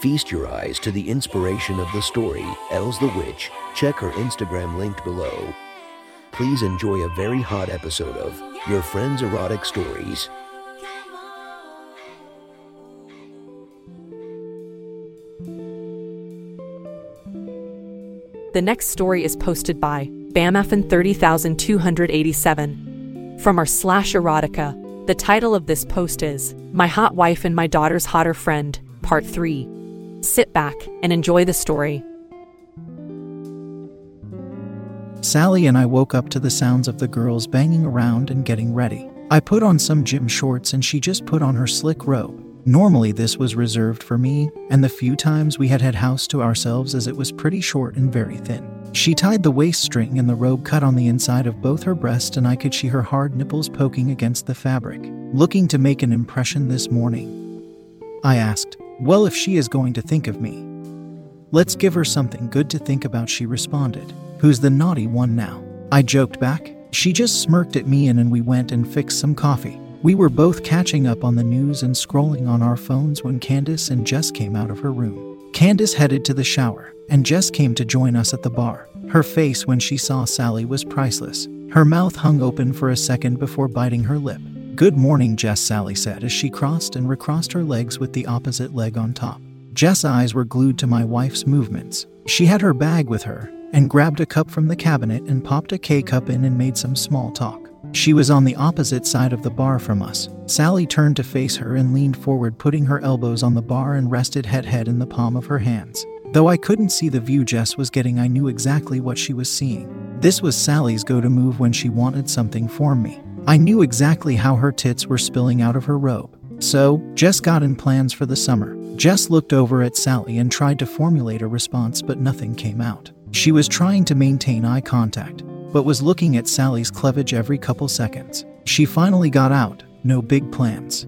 Feast your eyes to the inspiration of the story, Els the Witch. Check her Instagram linked below. Please enjoy a very hot episode of Your Friend's Erotic Stories. The next story is posted by BAMFN 30287 from our slash erotica. The title of this post is My Hot Wife and My Daughter's Hotter Friend, Part 3. Sit back and enjoy the story. Sally and I woke up to the sounds of the girls banging around and getting ready. I put on some gym shorts and she just put on her slick robe. Normally, this was reserved for me, and the few times we had had house to ourselves as it was pretty short and very thin. She tied the waist string and the robe cut on the inside of both her breasts, and I could see her hard nipples poking against the fabric. Looking to make an impression this morning, I asked, Well, if she is going to think of me, let's give her something good to think about, she responded. Who's the naughty one now? I joked back. She just smirked at me, and, and we went and fixed some coffee. We were both catching up on the news and scrolling on our phones when Candace and Jess came out of her room. Candace headed to the shower, and Jess came to join us at the bar. Her face when she saw Sally was priceless. Her mouth hung open for a second before biting her lip. Good morning, Jess, Sally said as she crossed and recrossed her legs with the opposite leg on top. Jess' eyes were glued to my wife's movements. She had her bag with her and grabbed a cup from the cabinet and popped a K cup in and made some small talk. She was on the opposite side of the bar from us. Sally turned to face her and leaned forward, putting her elbows on the bar and rested head head in the palm of her hands. Though I couldn't see the view Jess was getting, I knew exactly what she was seeing. This was Sally's go to move when she wanted something from me. I knew exactly how her tits were spilling out of her robe. So, Jess got in plans for the summer. Jess looked over at Sally and tried to formulate a response, but nothing came out. She was trying to maintain eye contact, but was looking at Sally's cleavage every couple seconds. She finally got out, no big plans.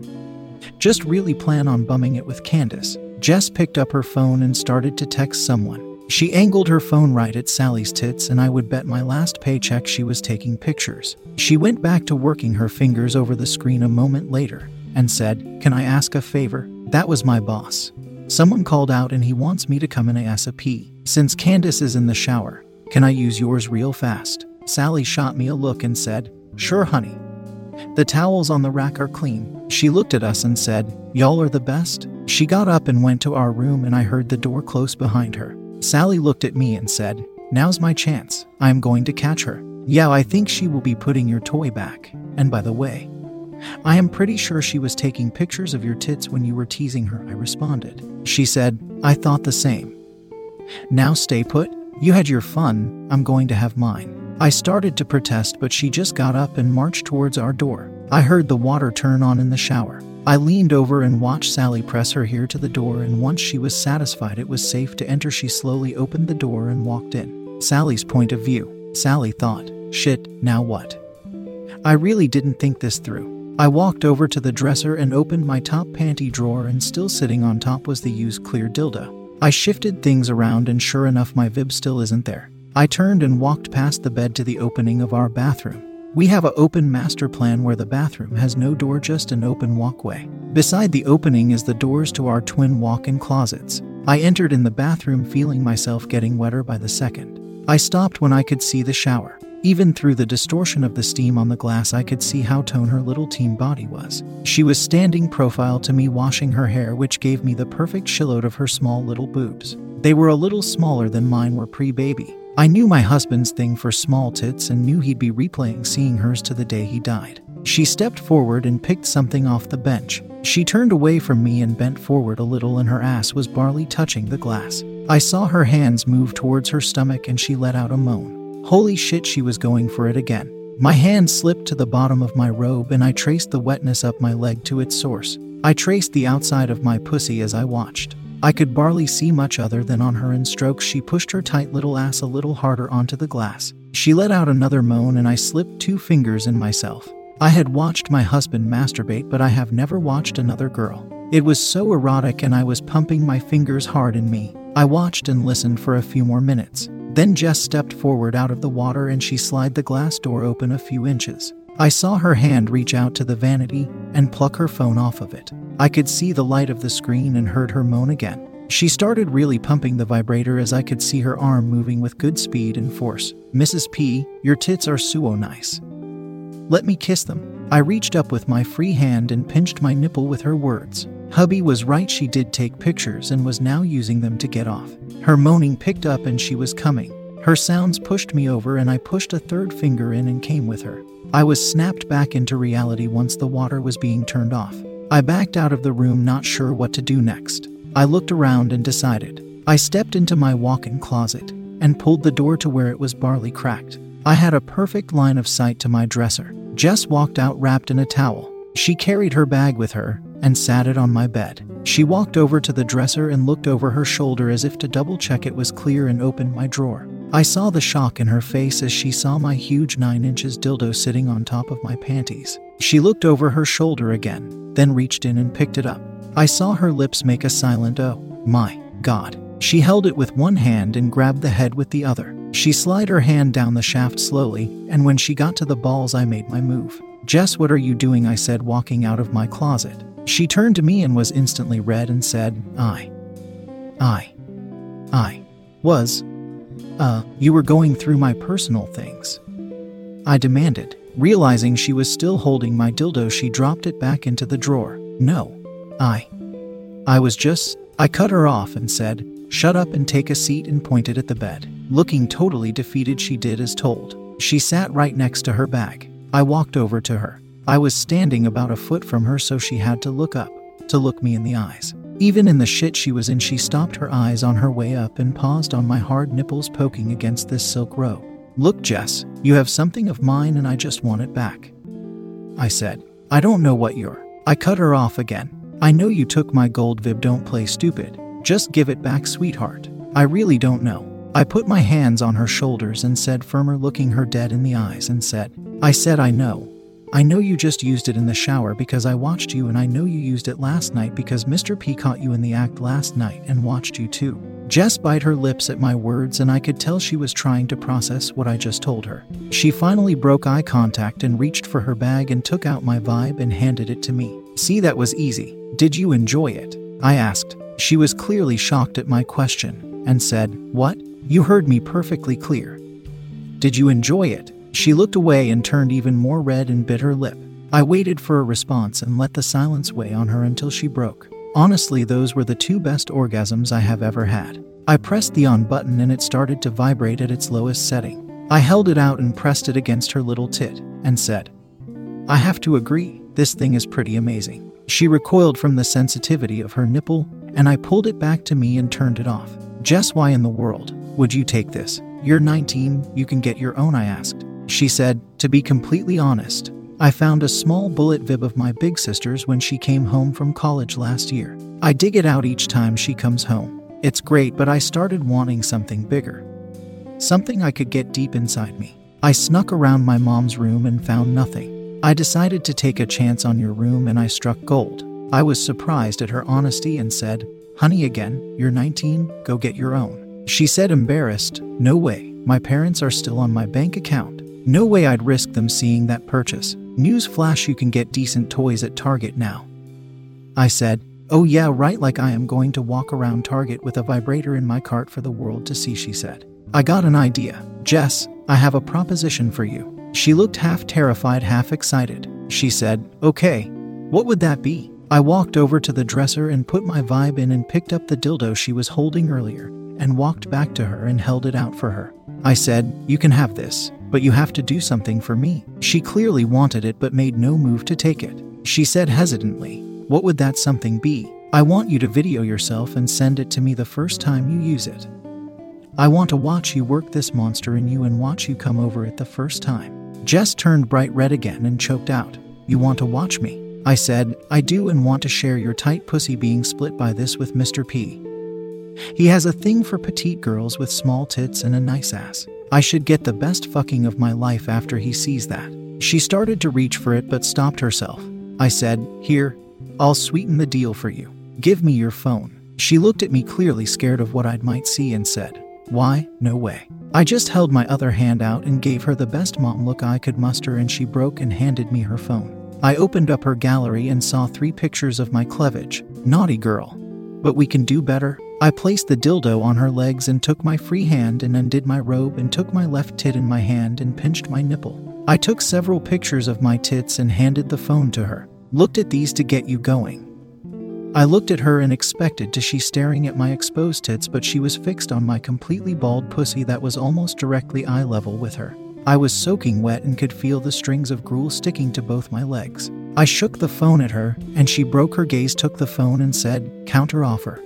Just really plan on bumming it with Candace. Jess picked up her phone and started to text someone. She angled her phone right at Sally's tits, and I would bet my last paycheck she was taking pictures. She went back to working her fingers over the screen a moment later and said, Can I ask a favor? That was my boss. Someone called out and he wants me to come in ASAP. Since Candace is in the shower, can I use yours real fast? Sally shot me a look and said, Sure, honey. The towels on the rack are clean. She looked at us and said, Y'all are the best. She got up and went to our room, and I heard the door close behind her. Sally looked at me and said, Now's my chance. I am going to catch her. Yeah, I think she will be putting your toy back. And by the way, I am pretty sure she was taking pictures of your tits when you were teasing her, I responded. She said, I thought the same. Now stay put. You had your fun, I'm going to have mine. I started to protest, but she just got up and marched towards our door. I heard the water turn on in the shower. I leaned over and watched Sally press her hair to the door, and once she was satisfied it was safe to enter, she slowly opened the door and walked in. Sally's point of view. Sally thought, shit, now what? I really didn't think this through. I walked over to the dresser and opened my top panty drawer, and still sitting on top was the used clear dildo. I shifted things around, and sure enough, my Vib still isn't there. I turned and walked past the bed to the opening of our bathroom. We have an open master plan where the bathroom has no door, just an open walkway. Beside the opening is the doors to our twin walk-in closets. I entered in the bathroom feeling myself getting wetter by the second. I stopped when I could see the shower. Even through the distortion of the steam on the glass, I could see how toned her little teen body was. She was standing profile to me, washing her hair, which gave me the perfect silhouette of her small little boobs. They were a little smaller than mine were pre baby. I knew my husband's thing for small tits and knew he'd be replaying seeing hers to the day he died. She stepped forward and picked something off the bench. She turned away from me and bent forward a little, and her ass was barely touching the glass. I saw her hands move towards her stomach and she let out a moan. Holy shit, she was going for it again. My hand slipped to the bottom of my robe and I traced the wetness up my leg to its source. I traced the outside of my pussy as I watched. I could barely see much other than on her in strokes she pushed her tight little ass a little harder onto the glass. She let out another moan and I slipped two fingers in myself. I had watched my husband masturbate, but I have never watched another girl. It was so erotic and I was pumping my fingers hard in me. I watched and listened for a few more minutes. Then Jess stepped forward out of the water and she slid the glass door open a few inches. I saw her hand reach out to the vanity and pluck her phone off of it. I could see the light of the screen and heard her moan again. She started really pumping the vibrator as I could see her arm moving with good speed and force. Mrs. P, your tits are so nice. Let me kiss them. I reached up with my free hand and pinched my nipple with her words. Hubby was right, she did take pictures and was now using them to get off. Her moaning picked up and she was coming. Her sounds pushed me over and I pushed a third finger in and came with her. I was snapped back into reality once the water was being turned off. I backed out of the room, not sure what to do next. I looked around and decided. I stepped into my walk in closet and pulled the door to where it was barely cracked. I had a perfect line of sight to my dresser. Jess walked out wrapped in a towel. She carried her bag with her and sat it on my bed. She walked over to the dresser and looked over her shoulder as if to double check it was clear and opened my drawer. I saw the shock in her face as she saw my huge 9 inches dildo sitting on top of my panties. She looked over her shoulder again, then reached in and picked it up. I saw her lips make a silent oh, my God. She held it with one hand and grabbed the head with the other. She slid her hand down the shaft slowly, and when she got to the balls, I made my move. Jess, what are you doing? I said, walking out of my closet. She turned to me and was instantly red and said, I. I. I. Was. Uh, you were going through my personal things. I demanded. Realizing she was still holding my dildo, she dropped it back into the drawer. No. I. I was just. I cut her off and said, Shut up and take a seat and pointed at the bed. Looking totally defeated, she did as told. She sat right next to her bag. I walked over to her. I was standing about a foot from her, so she had to look up to look me in the eyes. Even in the shit she was in, she stopped her eyes on her way up and paused on my hard nipples poking against this silk robe. Look, Jess, you have something of mine and I just want it back. I said, I don't know what you're. I cut her off again. I know you took my gold Vib, don't play stupid. Just give it back, sweetheart. I really don't know. I put my hands on her shoulders and said, firmer, looking her dead in the eyes, and said, I said, I know. I know you just used it in the shower because I watched you, and I know you used it last night because Mr. P caught you in the act last night and watched you too. Jess bit her lips at my words, and I could tell she was trying to process what I just told her. She finally broke eye contact and reached for her bag and took out my vibe and handed it to me. See, that was easy. Did you enjoy it? I asked. She was clearly shocked at my question and said, What? You heard me perfectly clear. Did you enjoy it? She looked away and turned even more red and bit her lip. I waited for a response and let the silence weigh on her until she broke. Honestly, those were the two best orgasms I have ever had. I pressed the on button and it started to vibrate at its lowest setting. I held it out and pressed it against her little tit and said, I have to agree, this thing is pretty amazing. She recoiled from the sensitivity of her nipple and I pulled it back to me and turned it off. Jess, why in the world would you take this? You're 19, you can get your own, I asked. She said, To be completely honest, I found a small bullet vib of my big sister's when she came home from college last year. I dig it out each time she comes home. It's great, but I started wanting something bigger. Something I could get deep inside me. I snuck around my mom's room and found nothing. I decided to take a chance on your room and I struck gold. I was surprised at her honesty and said, Honey, again, you're 19, go get your own. She said, embarrassed, No way, my parents are still on my bank account. No way I'd risk them seeing that purchase. News flash, you can get decent toys at Target now. I said, Oh, yeah, right, like I am going to walk around Target with a vibrator in my cart for the world to see, she said. I got an idea. Jess, I have a proposition for you. She looked half terrified, half excited. She said, Okay, what would that be? I walked over to the dresser and put my vibe in and picked up the dildo she was holding earlier and walked back to her and held it out for her. I said, You can have this, but you have to do something for me. She clearly wanted it but made no move to take it. She said hesitantly, What would that something be? I want you to video yourself and send it to me the first time you use it. I want to watch you work this monster in you and watch you come over it the first time. Jess turned bright red again and choked out, You want to watch me? I said, I do and want to share your tight pussy being split by this with Mr. P. He has a thing for petite girls with small tits and a nice ass. I should get the best fucking of my life after he sees that. She started to reach for it but stopped herself. I said, Here, I'll sweeten the deal for you. Give me your phone. She looked at me clearly scared of what I might see and said, Why, no way. I just held my other hand out and gave her the best mom look I could muster, and she broke and handed me her phone. I opened up her gallery and saw three pictures of my cleavage. Naughty girl. But we can do better. I placed the dildo on her legs and took my free hand and undid my robe and took my left tit in my hand and pinched my nipple. I took several pictures of my tits and handed the phone to her. Looked at these to get you going. I looked at her and expected to she staring at my exposed tits, but she was fixed on my completely bald pussy that was almost directly eye level with her. I was soaking wet and could feel the strings of gruel sticking to both my legs. I shook the phone at her, and she broke her gaze, took the phone, and said, Counter offer.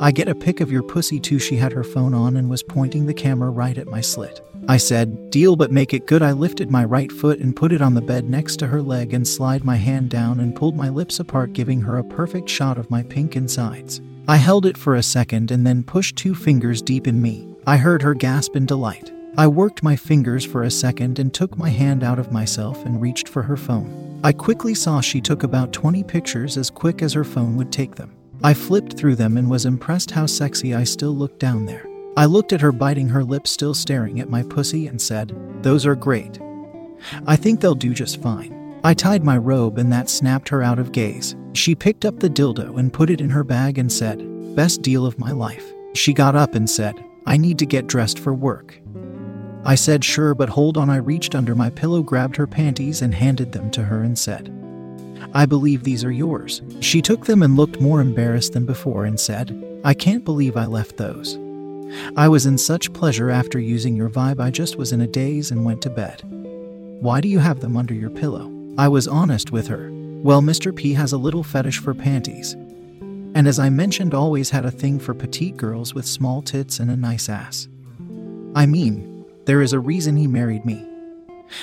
I get a pic of your pussy too. She had her phone on and was pointing the camera right at my slit. I said, Deal, but make it good. I lifted my right foot and put it on the bed next to her leg and slid my hand down and pulled my lips apart, giving her a perfect shot of my pink insides. I held it for a second and then pushed two fingers deep in me. I heard her gasp in delight. I worked my fingers for a second and took my hand out of myself and reached for her phone. I quickly saw she took about 20 pictures as quick as her phone would take them. I flipped through them and was impressed how sexy I still looked down there. I looked at her, biting her lips, still staring at my pussy, and said, Those are great. I think they'll do just fine. I tied my robe and that snapped her out of gaze. She picked up the dildo and put it in her bag and said, Best deal of my life. She got up and said, I need to get dressed for work. I said, Sure, but hold on. I reached under my pillow, grabbed her panties, and handed them to her and said, I believe these are yours. She took them and looked more embarrassed than before and said, I can't believe I left those. I was in such pleasure after using your vibe, I just was in a daze and went to bed. Why do you have them under your pillow? I was honest with her. Well, Mr. P has a little fetish for panties. And as I mentioned, always had a thing for petite girls with small tits and a nice ass. I mean, there is a reason he married me.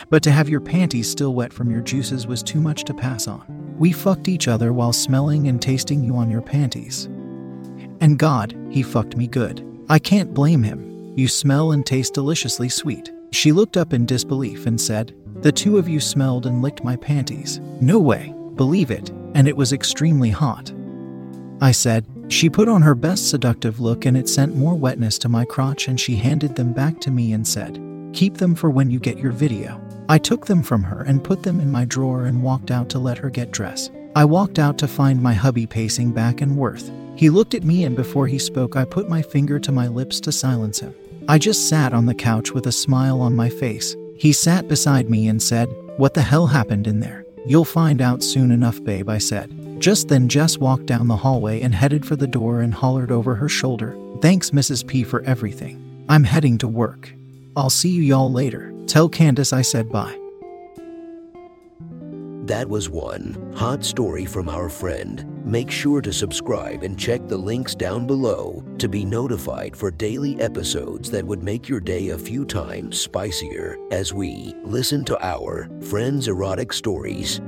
But to have your panties still wet from your juices was too much to pass on. We fucked each other while smelling and tasting you on your panties. And God, he fucked me good. I can't blame him. You smell and taste deliciously sweet. She looked up in disbelief and said, The two of you smelled and licked my panties. No way. Believe it. And it was extremely hot. I said, she put on her best seductive look and it sent more wetness to my crotch and she handed them back to me and said, Keep them for when you get your video. I took them from her and put them in my drawer and walked out to let her get dressed. I walked out to find my hubby pacing back and forth. He looked at me and before he spoke, I put my finger to my lips to silence him. I just sat on the couch with a smile on my face. He sat beside me and said, What the hell happened in there? You'll find out soon enough, babe, I said. Just then, Jess walked down the hallway and headed for the door and hollered over her shoulder, Thanks, Mrs. P, for everything. I'm heading to work. I'll see you y'all later. Tell Candace I said bye. That was one hot story from our friend. Make sure to subscribe and check the links down below to be notified for daily episodes that would make your day a few times spicier as we listen to our friends' erotic stories.